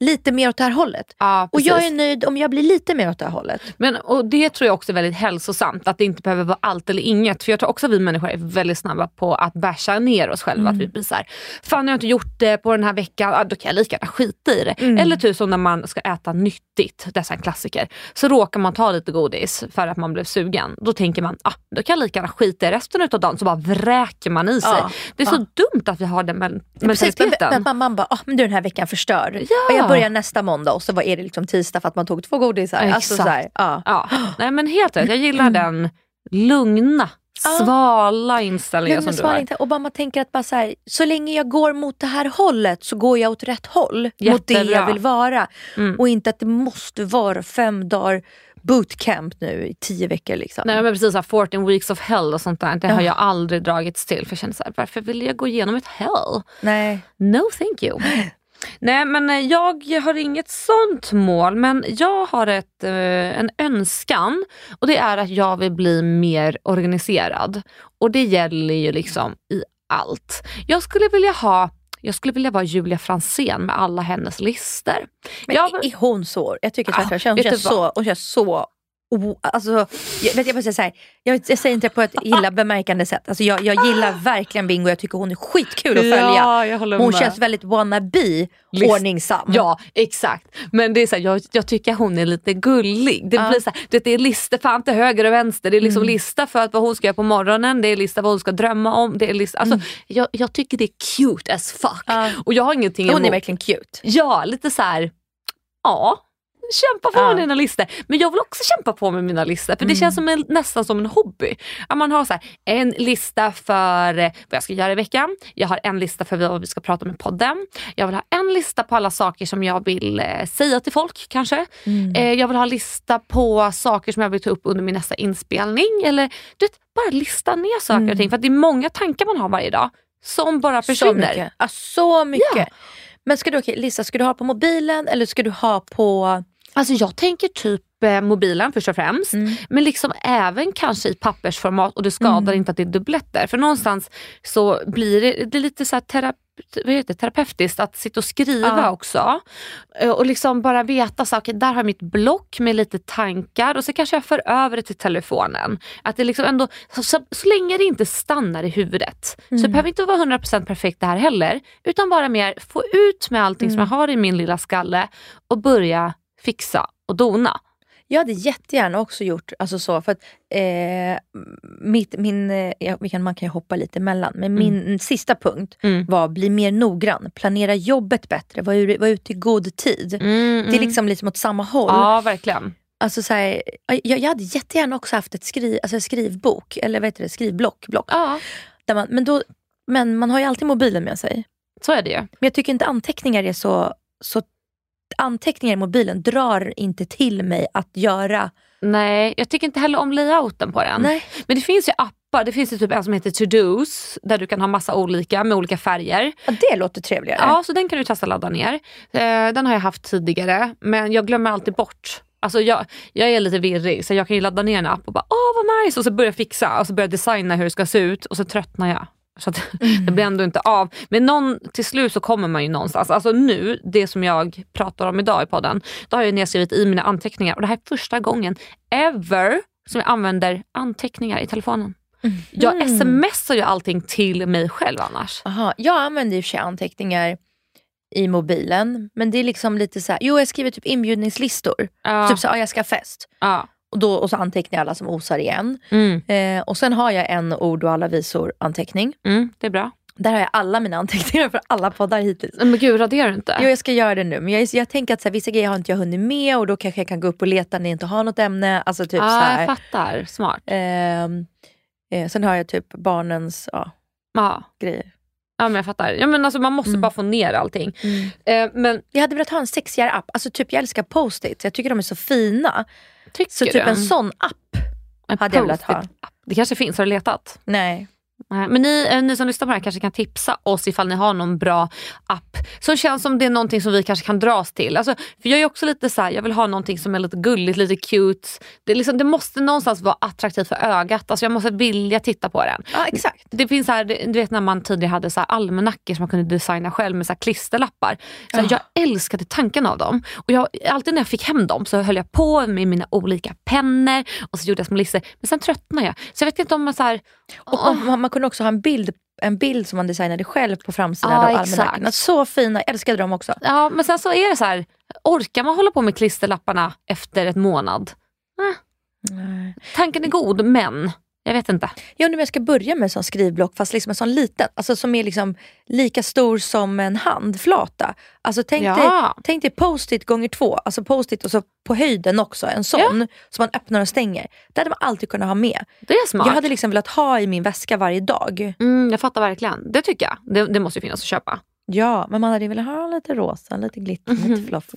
lite mer åt det här hållet. Ja, och jag är nöjd om jag blir lite mer åt det här hållet. Men, och Det tror jag också är väldigt hälsosamt, att det inte behöver vara allt eller inget. För jag tror också att vi människor är väldigt snabba på att basha ner oss själva. Mm. Att vi blir såhär, fan jag har inte gjort det på den här veckan, ah, då kan jag lika gärna skita i det. Mm. Eller typ som när man ska äta nyttigt, dessa klassiker. Så råkar man ta lite godis för att man blev sugen. Då tänker man, ah, då kan jag lika gärna skita i resten av dagen. Så bara vräker man i sig. Ja, det är ja. så dumt att vi har den mentaliteten. Ja, men, men, man bara, ah, men du den här veckan förstörd. Ja. Börjar nästa måndag och så var, är det liksom tisdag för att man tog två godisar. Exakt. Alltså, så här, ja. ja. Nej men helt rätt, jag gillar den lugna svala inställningen som du har. Och bara man tänker att bara så, här, så länge jag går mot det här hållet så går jag åt rätt håll. Jättebra. Mot det jag vill vara. Mm. Och inte att det måste vara fem dagar bootcamp nu i tio veckor. Liksom. Nej men precis, 14 weeks of hell och sånt där. Det har jag aldrig dragits till. För jag känner så här, varför vill jag gå igenom ett hell? Nej. No thank you. Nej men eh, jag har inget sånt mål men jag har ett, eh, en önskan och det är att jag vill bli mer organiserad. Och det gäller ju liksom i allt. Jag skulle vilja ha jag skulle vilja vara Julia Fransén med alla hennes listor. Men jag, är hon så? Jag tycker tvärtom. Ja, hon, känns så, hon känns så Oh, alltså, jag, vet, jag, säga så här, jag, jag, säger inte det på ett illa bemärkande sätt. Alltså, jag, jag gillar verkligen Bingo, jag tycker hon är skitkul att följa. Ja, hon med. känns väldigt wannabe List. ordningsam. Ja exakt. Men det är så här, jag, jag tycker hon är lite gullig. Det, ja. blir så här, det, det är listor fan till höger och vänster. Det är liksom mm. lista för att vad hon ska göra på morgonen, det är lista vad hon ska drömma om. Det är lista, alltså, mm. jag, jag tycker det är cute as fuck. Ja. Och jag har ingenting Hon emot. är verkligen cute. Ja, lite så här, ja kämpa på med dina listor. Men jag vill också kämpa på med mina listor för det mm. känns som en, nästan som en hobby. Att man har så här, en lista för vad jag ska göra i veckan. Jag har en lista för vad vi ska prata om i podden. Jag vill ha en lista på alla saker som jag vill eh, säga till folk kanske. Mm. Eh, jag vill ha lista på saker som jag vill ta upp under min nästa inspelning. Eller du vet, bara lista ner saker mm. och ting. För det är många tankar man har varje dag som bara försvinner. Så mycket. Ja, så mycket. Ja. Men ska du, okay, Lisa, ska du ha på mobilen eller ska du ha på Alltså jag tänker typ eh, mobilen först och främst. Mm. Men liksom även kanske i pappersformat och det skadar mm. inte att det är dubbletter. För någonstans så blir det, det lite så terapi vad heter, terapeutiskt att sitta och skriva ja. också. Eh, och liksom bara veta saker, där har jag mitt block med lite tankar och så kanske jag för över det till telefonen. Att det liksom ändå, så, så, så länge det inte stannar i huvudet. Mm. Så det behöver inte vara 100% perfekt det här heller. Utan bara mer få ut med allting mm. som jag har i min lilla skalle och börja fixa och dona. Jag hade jättegärna också gjort alltså så, för att eh, mitt, min, eh, kan, man kan ju hoppa lite emellan, men mm. min sista punkt mm. var bli mer noggrann, planera jobbet bättre, vara var ute i god tid. Mm, det är liksom lite åt samma håll. Ja, verkligen. Alltså så här, jag, jag hade jättegärna också haft ett skriv, alltså skrivbok, eller vad heter det, skrivblock. Block, ja. där man, men, då, men man har ju alltid mobilen med sig. Så är det ju. Men jag tycker inte anteckningar är så, så anteckningar i mobilen drar inte till mig att göra. Nej, jag tycker inte heller om layouten på den. Nej. Men det finns ju appar, det finns ju typ en som heter To-Dos där du kan ha massa olika med olika färger. Ja, det låter trevligare. Ja, så den kan du testa ladda ner. Eh, den har jag haft tidigare men jag glömmer alltid bort Alltså jag, jag är lite virrig så jag kan ju ladda ner en app och bara åh vad nice och så börjar jag fixa och så börjar jag designa hur det ska se ut och så tröttnar jag. Så att mm. det blir ändå inte av. Men någon, till slut så kommer man ju någonstans. Alltså nu, det som jag pratar om idag i podden, då har jag nedskrivit i mina anteckningar och det här är första gången ever som jag använder anteckningar i telefonen. Mm. Jag smsar ju allting till mig själv annars. Aha. Jag använder i och för sig anteckningar i mobilen. Men det är liksom lite så här, jo jag skriver typ inbjudningslistor. Ja. Typ så här, jag ska ha fest. Ja. Och, då, och så antecknar jag alla som osar igen. Mm. Eh, och sen har jag en ord och alla visor anteckning. Mm, det är bra. Där har jag alla mina anteckningar för alla poddar hittills. Men gud, raderar du inte? Jo, jag ska göra det nu. Men jag, jag tänker att så här, vissa grejer har inte jag hunnit med och då kanske jag kan gå upp och leta när jag inte har något ämne. Alltså typ ah, så här. jag fattar. Smart. Eh, eh, sen har jag typ barnens ja, ah. grejer. Ja men jag fattar. Ja, men alltså, man måste mm. bara få ner allting. Mm. Eh, men... Jag hade velat ha en sexigare app. Alltså, typ, jag älskar post-its, jag tycker de är så fina. Tycker så typ en sån app en hade jag velat ha. Det kanske finns, har du letat? Nej. Men ni, eh, ni som lyssnar på det här kanske kan tipsa oss ifall ni har någon bra app som känns som det är någonting som vi kanske kan dras till. Alltså, för Jag är också lite så här, jag vill ha någonting som är lite gulligt, lite cute. Det, liksom, det måste någonstans vara attraktivt för ögat. Alltså, jag måste vilja titta på den. Ja, exakt. Det finns så här, du vet när man tidigare hade så almanackor som man kunde designa själv med så här klisterlappar. Så här, ja. Jag älskade tanken av dem. Och jag, alltid när jag fick hem dem så höll jag på med mina olika pennor och så gjorde jag små listor. Men sen tröttnade jag. Så jag vet inte om man så här, och, och man, kunde också ha en bild en bild som man designade själv på framsidan ja, av almanackorna. Så fina, jag älskade dem också. Ja men sen så är det så här, orkar man hålla på med klisterlapparna efter ett månad? Eh. Tanken är god men jag vet inte. Jag undrar om jag ska börja med en sån skrivblock fast liksom en sån liten. Alltså som är liksom lika stor som en handflata. Alltså tänk, ja. dig, tänk dig post-it gånger två. Alltså post-it och så på höjden också. En sån ja. som man öppnar och stänger. Det hade man alltid kunnat ha med. Det är smart. Jag hade liksom velat ha i min väska varje dag. Mm, jag fattar verkligen. Det tycker jag. Det, det måste finnas att köpa. Ja, men man hade velat ha lite rosa, lite glitter, mm -hmm. lite fluff.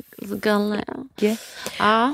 Yeah. Ja.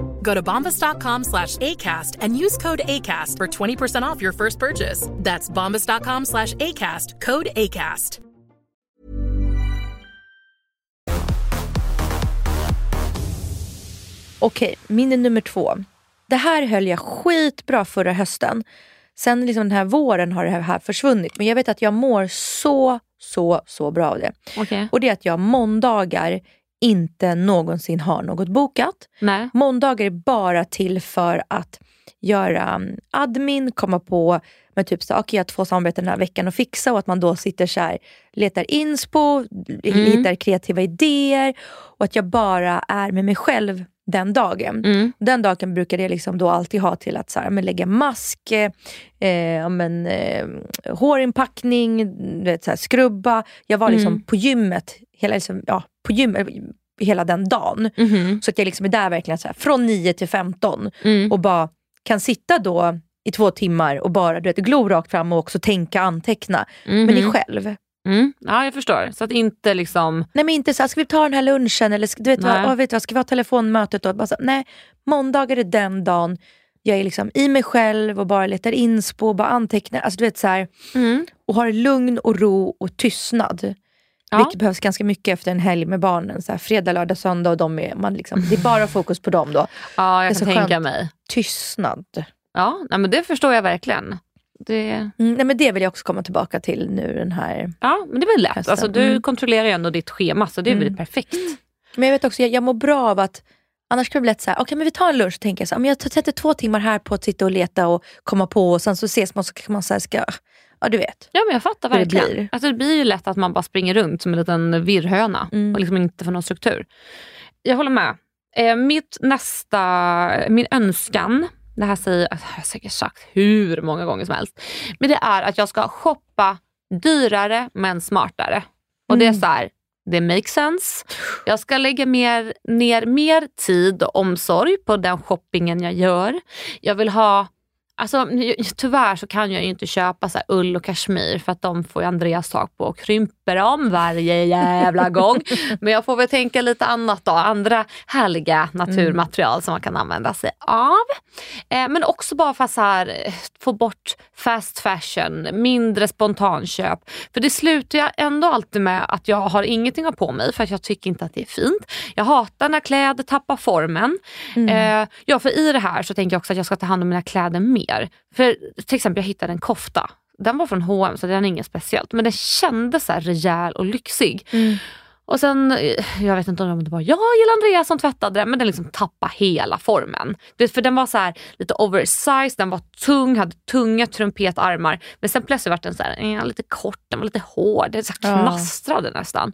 Go to bombas.com slash ACAST and use code ACAST for 20% off your first purchase. That's bombas.com slash ACAST, code ACAST. Okej, okay, min nummer två. Det här höll jag skitbra förra hösten. Sen liksom den här våren har det här försvunnit. Men jag vet att jag mår så, så, så bra av det. Okay. Och det är att jag måndagar inte någonsin har något bokat. Nej. Måndagar är bara till för att göra um, admin, komma på med typ så, okay, jag har två samarbeten den här veckan att fixa och att man då sitter så här, letar inspo, mm. hittar kreativa idéer och att jag bara är med mig själv den dagen. Mm. Den dagen brukar jag liksom då alltid ha till att så här, men lägga mask, eh, men, eh, hårinpackning, vet, så här, skrubba. Jag var liksom mm. på gymmet hela, liksom, ja, på gymmet, hela den dagen. Mm. Så att jag liksom är där verkligen så här, från 9 till 15 mm. och bara kan sitta då i två timmar och bara du vet, glo rakt fram och också tänka anteckna. Men i mhm. själv. Mm. Ja, jag förstår. Så att inte liksom... Nej, men inte så här, ska vi ta den här lunchen eller du vet, vad, vet vad, ska vi ha telefonmötet? Och bara så, nej, måndagar är den dagen jag är liksom i mig själv och bara letar inspo och bara antecknar. Alltså, du vet, så här, mm. Och har lugn och ro och tystnad. Ja. Vilket behövs ganska mycket efter en helg med barnen. Så här, fredag, lördag, söndag och de är, man liksom, det är bara fokus på dem då. Ja, jag kan tänka skönt. mig. Tystnad. Ja, nej, men det förstår jag verkligen. Det... Mm, nej, men det vill jag också komma tillbaka till nu den här Ja, men det är väl lätt. Alltså, du mm. kontrollerar ju ändå ditt schema så det är väl mm. perfekt. Men jag vet också, jag, jag mår bra av att Annars kan det bli lätt såhär, okej okay, men vi tar en lunch och tänker så här, jag sätter två timmar här på att sitta och leta och komma på och sen så ses man så kan man säga ska, ja du vet. Ja men jag fattar verkligen. Det blir. Alltså, det blir ju lätt att man bara springer runt som en liten virrhöna mm. och liksom inte får någon struktur. Jag håller med. Eh, mitt nästa, min önskan det här säger jag har säkert sagt hur många gånger som helst. Men det är att jag ska shoppa dyrare men smartare. Och det är mm. så här, Det makes sense. Jag ska lägga mer, ner mer tid och omsorg på den shoppingen jag gör. Jag vill ha Alltså, tyvärr så kan jag ju inte köpa så ull och kashmir för att de får Andreas tag på och krymper om varje jävla gång. Men jag får väl tänka lite annat då. Andra härliga naturmaterial mm. som man kan använda sig av. Eh, men också bara för att här, eh, få bort fast fashion, mindre spontanköp. För det slutar jag ändå alltid med att jag har ingenting att på mig för att jag tycker inte att det är fint. Jag hatar när kläder tappar formen. Mm. Eh, ja, för i det här så tänker jag också att jag ska ta hand om mina kläder mer mer. För till exempel jag hittade en kofta. Den var från H&M så den är inget speciellt. Men den kändes så här rejäl och lyxig. Mm. Och sen, eh, jag vet inte om det var jag eller Andreas som tvättade den, men den liksom tappade hela formen. Det, för den var så här, lite oversized, den var tung, hade tunga trumpetarmar. Men sen plötsligt var den så här, eh, lite kort, den var lite hård, den så knastrade ja. nästan.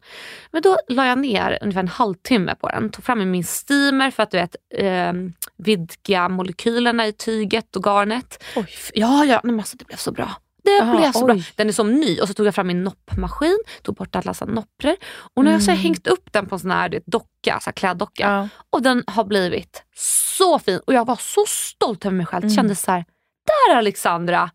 Men då la jag ner ungefär en halvtimme på den, tog fram min steamer för att du vet, eh, vidga molekylerna i tyget och garnet. Oj. Ja, ja, men alltså, det blev så bra. Det Aha, blev så oj. bra. Den är som ny och så tog jag fram min noppmaskin, tog bort alla nopprer och nu har jag så mm. hängt upp den på en sån här docka, så här kläddocka ja. och den har blivit så fin och jag var så stolt över mig själv. Mm. Kände så här, där Alexandra,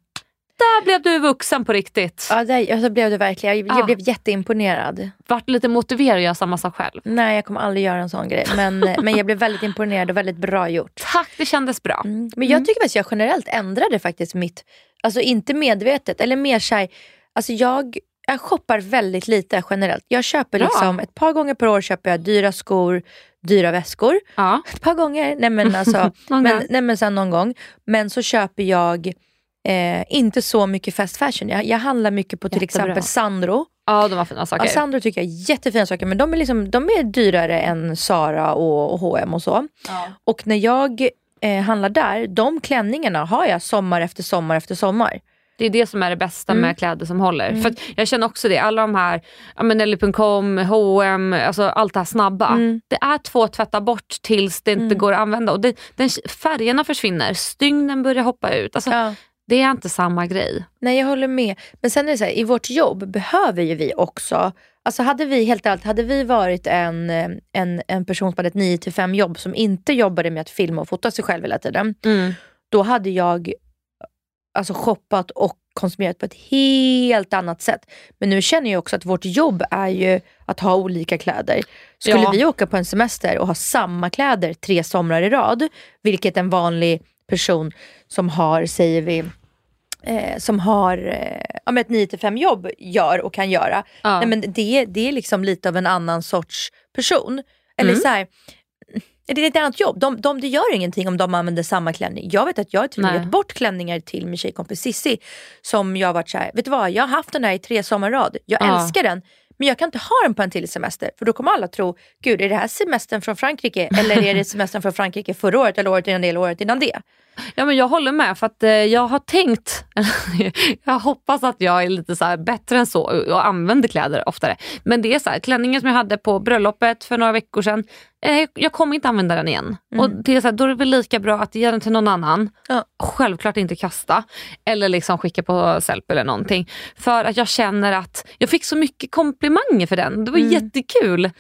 där blev du vuxen på riktigt. Ja, det, så blev du verkligen. Jag, jag ja. blev jätteimponerad. Vart lite motiverad att göra samma sak själv? Nej, jag kommer aldrig göra en sån grej. Men, men jag blev väldigt imponerad och väldigt bra gjort. Tack, det kändes bra. Mm. Men jag mm. tycker att jag generellt ändrade faktiskt mitt, alltså inte medvetet, eller mer såhär, alltså jag jag shoppar väldigt lite generellt. Jag köper liksom ett par gånger per år köper jag dyra skor, dyra väskor. Ja. Ett par gånger, nej men alltså, men, nej men sen någon gång. Men så köper jag Eh, inte så mycket fast fashion. Jag, jag handlar mycket på till Jättebra. exempel Sandro. Ja, de har fina saker. Ja, Sandro tycker jag är jättefina saker men de är, liksom, de är dyrare än Sara och, och H&M och så. Ja. Och när jag eh, handlar där, de klänningarna har jag sommar efter sommar efter sommar. Det är det som är det bästa mm. med kläder som håller. Mm. För Jag känner också det, alla de här Nelly.com, H&M, alltså allt det här snabba. Mm. Det är två tvätta bort tills det inte mm. går att använda. Och det, den, färgerna försvinner, stygnen börjar hoppa ut. Alltså, ja. Det är inte samma grej. Nej jag håller med. Men sen är det så här, i vårt jobb behöver ju vi också Alltså hade vi helt ärligt, hade vi varit en, en, en person som hade ett 9 5 jobb som inte jobbade med att filma och fota sig själv hela tiden. Mm. Då hade jag alltså shoppat och konsumerat på ett helt annat sätt. Men nu känner jag också att vårt jobb är ju att ha olika kläder. Skulle ja. vi åka på en semester och ha samma kläder tre somrar i rad, vilket en vanlig person som har, säger vi, eh, som har eh, ett 9-5 jobb gör och kan göra. Ja. Nej, men det, det är liksom lite av en annan sorts person. Eller mm. så här, det är ett annat jobb. De, de, det gör ingenting om de använder samma klänning. Jag vet att jag har till gett bort klänningar till min tjejkompis Sissi som jag har varit såhär, vet du vad, jag har haft den här i tre sommarrad. Jag ja. älskar den. Men jag kan inte ha den på en till semester för då kommer alla tro, gud är det här semestern från Frankrike eller är det semestern från Frankrike förra året eller året innan det eller året innan det? Ja men jag håller med för att eh, jag har tänkt, jag hoppas att jag är lite så bättre än så och använder kläder oftare. Men det är så här, klänningen som jag hade på bröllopet för några veckor sedan, eh, jag kommer inte använda den igen. Mm. Och det är så här, då är det väl lika bra att ge den till någon annan. Ja. Självklart inte kasta eller liksom skicka på Sellp eller någonting. För att jag känner att jag fick så mycket komplimanger för den. Det var mm. jättekul.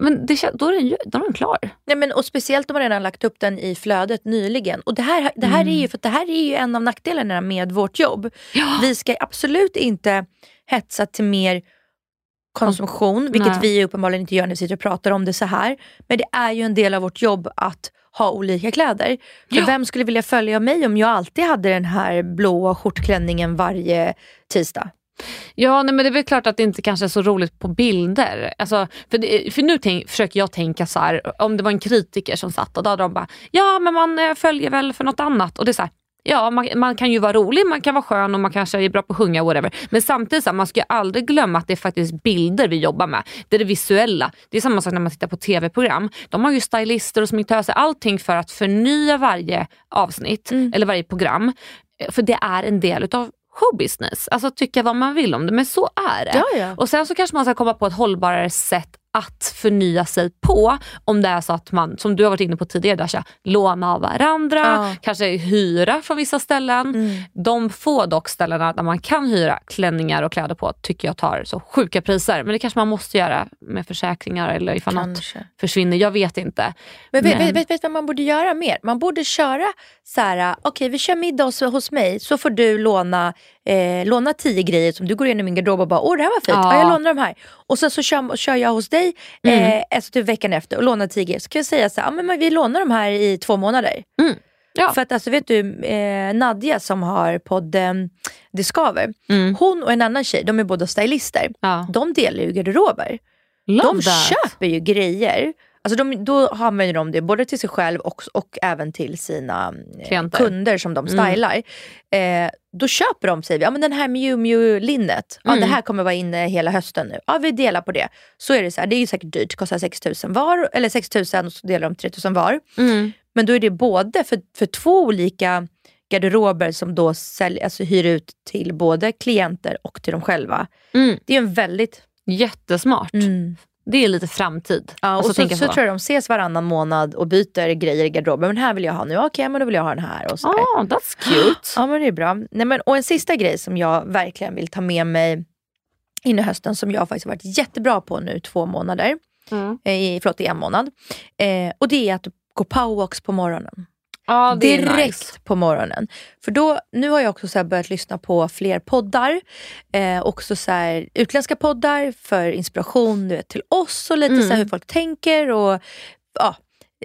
Men det, då, är den, då är den klar. Nej, men, och Speciellt om man redan lagt upp den i flödet nyligen. Och Det här, det här, mm. är, ju, för det här är ju en av nackdelarna med vårt jobb. Ja. Vi ska absolut inte hetsa till mer konsumtion, vilket Nej. vi uppenbarligen inte gör när vi sitter och pratar om det så här. Men det är ju en del av vårt jobb att ha olika kläder. För ja. Vem skulle vilja följa mig om jag alltid hade den här blåa skjortklänningen varje tisdag? Ja, nej, men det är väl klart att det inte kanske är så roligt på bilder. Alltså, för, det, för nu tänk, försöker jag tänka så här, om det var en kritiker som satt och då hade de bara, ja men man eh, följer väl för något annat. Och det är så här, Ja, man, man, kan ju vara rolig, man kan vara skön och man kanske är bra på att sjunga, whatever. Men samtidigt, så, man ska aldrig glömma att det är faktiskt bilder vi jobbar med. Det är det visuella. Det är samma sak när man tittar på tv-program. De har ju stylister och sminköser, allting för att förnya varje avsnitt mm. eller varje program. För det är en del utav showbusiness. Alltså tycka vad man vill om det, men så är det. Ja, ja. Och sen så kanske man ska komma på ett hållbarare sätt att förnya sig på om det är så att man, som du har varit inne på tidigare Dasha, låna av varandra, ja. kanske hyra från vissa ställen. Mm. De få dock ställena där man kan hyra klänningar och kläder på tycker jag tar så sjuka priser. Men det kanske man måste göra med försäkringar eller ifall kanske. något försvinner. Jag vet inte. Men, Men... Vet, vet, vet vad man borde göra mer? Man borde köra så här, okej okay, vi kör middag hos, hos mig så får du låna eh, låna tio grejer som du går igenom min garderob och bara åh det här var fint, ja. ja jag lånar de här. Och sen så kör, kör jag hos dig mm. eh, alltså typ veckan efter och lånar tio grejer. Så kan jag säga så här, men vi lånar de här i två månader. Mm. Ja. För att alltså vet du, eh, Nadja som har podden eh, Discover, mm. hon och en annan tjej, de är båda stylister. Ja. De delar ju garderober. Love de that. köper ju grejer Alltså de, då använder de det både till sig själv och, och även till sina eh, Klienter. kunder som de mm. stylar. Mm. Eh, då köper de, säger vi, ja, men den här Miu Miu linnet, ja, mm. det här kommer vara inne hela hösten nu. Ja, vi delar på det. Så är det så här, det är ju säkert dyrt, kostar 6 000 var, eller 6 000 och så delar de 3 000 var. Mm. Men då är det både för, för två olika garderober som då sälj, alltså hyr ut till både klienter och till dem själva. Mm. Det är en väldigt... Jättesmart. Mm. Det är lite framtid. Ja, och så, så, så, så, tror jag de ses varannan månad och byter grejer i garderoben. Men här vill jag ha nu, okej okay, men då vill jag ha den här. Och så oh, that's cute. Ja men det är bra. Nej, men, och en sista grej som jag verkligen vill ta med mig in i hösten som jag faktiskt varit jättebra på nu två månader. Mm. Eh, förlåt, i en månad. Eh, och det är att gå powerwalks på morgonen. Ja, direkt nice. på morgonen. För då, nu har jag också så börjat lyssna på fler poddar. Eh, också så här, utländska poddar för inspiration vet, till oss och lite mm. så hur folk tänker och ja,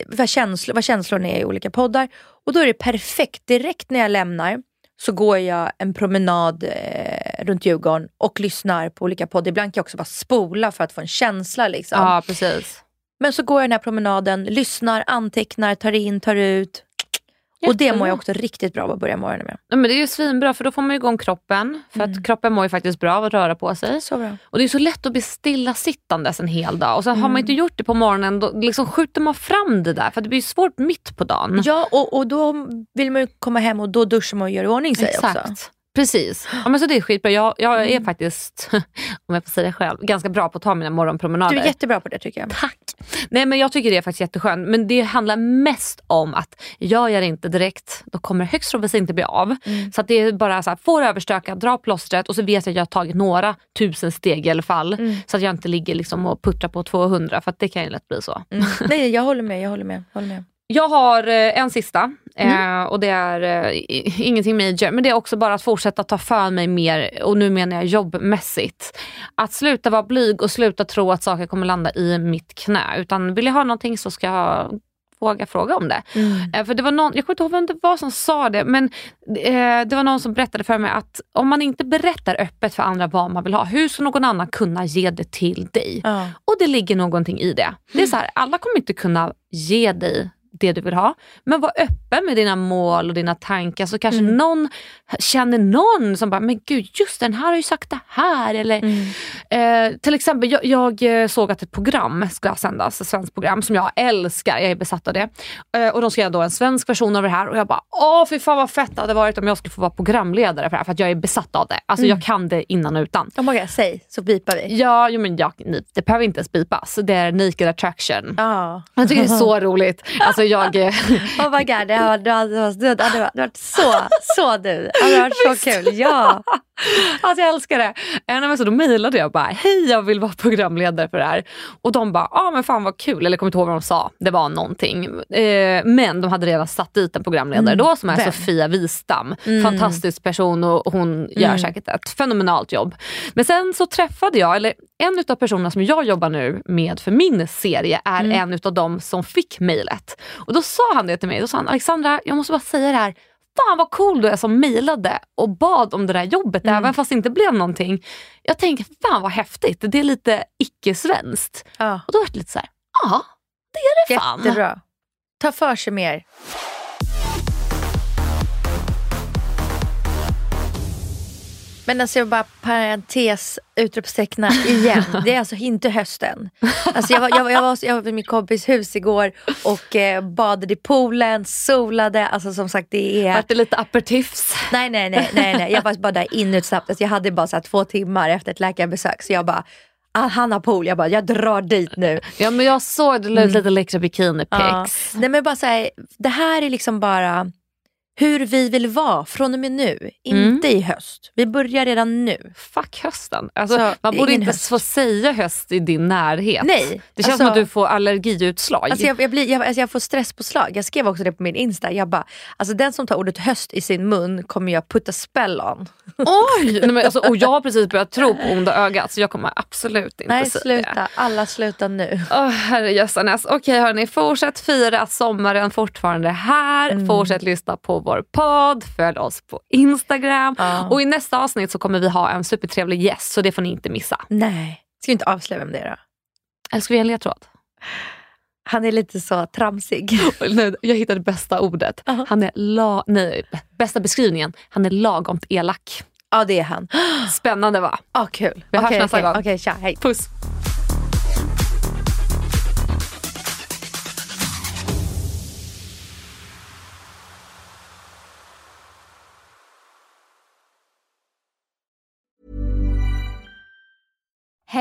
vad, känslor, vad känslorna är i olika poddar. Och då är det perfekt. Direkt när jag lämnar så går jag en promenad eh, runt Djurgården och lyssnar på olika poddar. Ibland kan jag också bara spola för att få en känsla. Liksom. Ja, precis. Men så går jag den här promenaden, lyssnar, antecknar, tar in, tar ut. Och det mår jag också riktigt bra av att börja morgonen med. Ja, men det är ju svinbra för då får man igång kroppen. För mm. att kroppen mår ju faktiskt bra av att röra på sig. Så bra. Och det är så lätt att bli stillasittandes en hel dag. Och så mm. har man inte gjort det på morgonen då liksom skjuter man fram det där. För det blir svårt mitt på dagen. Ja och, och då vill man ju komma hem och då duschar man och gör i ordning sig Exakt. också. Precis. Ja, men så det är skitbra. Jag, jag är mm. faktiskt, om jag får säga det själv, ganska bra på att ta mina morgonpromenader. Du är jättebra på det tycker jag. Tack. Nej men jag tycker det är faktiskt jätteskönt. Men det handlar mest om att jag gör inte direkt, då kommer högst troligtvis inte bli av. Mm. Så att det är bara så här, får överstöka, dra plåstret och så vet jag att jag har tagit några tusen steg i alla fall. Mm. Så att jag inte ligger liksom och puttrar på 200 för det kan ju lätt bli så. Mm. Nej jag håller med, jag håller med. Håller med. Jag har eh, en sista mm. eh, och det är eh, ingenting major men det är också bara att fortsätta ta för mig mer och nu menar jag jobbmässigt. Att sluta vara blyg och sluta tro att saker kommer landa i mitt knä utan vill jag ha någonting så ska jag våga fråga om det. Mm. Eh, för det var någon, jag kommer inte ihåg vem det var som sa det men det var någon som berättade för mig att om man inte berättar öppet för andra vad man vill ha, hur ska någon annan kunna ge det till dig? Mm. Och det ligger någonting i det. Det är så här, alla kommer inte kunna ge dig det du vill ha. Men var öppen med dina mål och dina tankar så kanske mm. någon känner någon som bara, men gud just den här har ju sagt det här. Eller, mm. eh, till exempel, jag, jag, eh, såg att ett program ska sändas, ett svenskt program som jag älskar, jag är besatt av det. Eh, och de ska göra då en svensk version av det här och jag bara, åh fy fan vad fett det hade varit om jag skulle få vara programledare för det här för att jag är besatt av det. Alltså mm. jag kan det innan och utan. Oh my God, säg så bipar vi. Ja, jo, men jag, det behöver inte ens bipas. Det är naked attraction. Oh. Jag tycker det är så roligt. Alltså, jag... oh my god, det hade, det hade, det hade varit så, så du. Det hade varit så kul. Ja. Alltså jag älskar det. Äh, så då mejlade jag bara, hej jag vill vara programledare för det här. Och de bara, ja ah, men fan vad kul. Eller jag kommer inte ihåg vad de sa, det var någonting. Eh, men de hade redan satt dit en programledare mm. då som är Vem? Sofia Wistam. Mm. Fantastisk person och hon gör mm. säkert ett fenomenalt jobb. Men sen så träffade jag, eller en av personerna som jag jobbar nu med för min serie är mm. en av de som fick mejlet. Och då sa han det till mig, då sa han Alexandra jag måste bara säga det här fan vad cool du är som mejlade och bad om det där jobbet mm. även fast det inte blev någonting. Jag tänker fan vad häftigt, det är lite icke-svenskt. Ja. Och då var det lite såhär, ja det är det fan. Jättebra. Ta för sig mer. Men alltså jag bara parentes, utropsteckna igen. Det är alltså inte hösten. Alltså jag, var, jag, jag, var, jag var vid min kompis hus igår och eh, badade i poolen, solade. Alltså som sagt det är... Vart det lite aperitifs? Nej nej nej, nej, nej. jag var bara där in snabbt. Alltså jag hade bara så två timmar efter ett läkarbesök så jag bara ah, han har pool, jag bara jag drar dit nu. ja men jag såg det mm. lite läckra bikinipics. Ja. Nej men bara så det här är liksom bara hur vi vill vara från och med nu. Inte mm. i höst. Vi börjar redan nu. Fuck hösten. Alltså, så, man borde inte höst. få säga höst i din närhet. Nej. Det känns alltså, som att du får allergiutslag. Alltså jag, jag, blir, jag, alltså jag får stresspåslag. Jag skrev också det på min Insta. Jag bara, alltså den som tar ordet höst i sin mun kommer jag putta spell on. Oj! Nej, men alltså, och jag har precis börjat tro på onda ögat så jag kommer absolut inte Nej, säga sluta. Alla sluta nu. Oh, herrejössanes. Okej okay, hörni, fortsätt fira sommaren fortfarande här. Mm. Fortsätt lyssna på vår podd, följ oss på Instagram. Ja. Och i nästa avsnitt så kommer vi ha en supertrevlig gäst så det får ni inte missa. Nej. Ska vi inte avslöja vem det är då? Eller ska vi ge en ledtråd? Han är lite så tramsig. jag hittade bästa ordet. Uh -huh. Han är la nej, bästa beskrivningen. Han är lagomt elak. Ja det är han. Spännande va? Ja kul. Vi okay, hörs nästa okay, gång. Okay, tja, hej. Puss.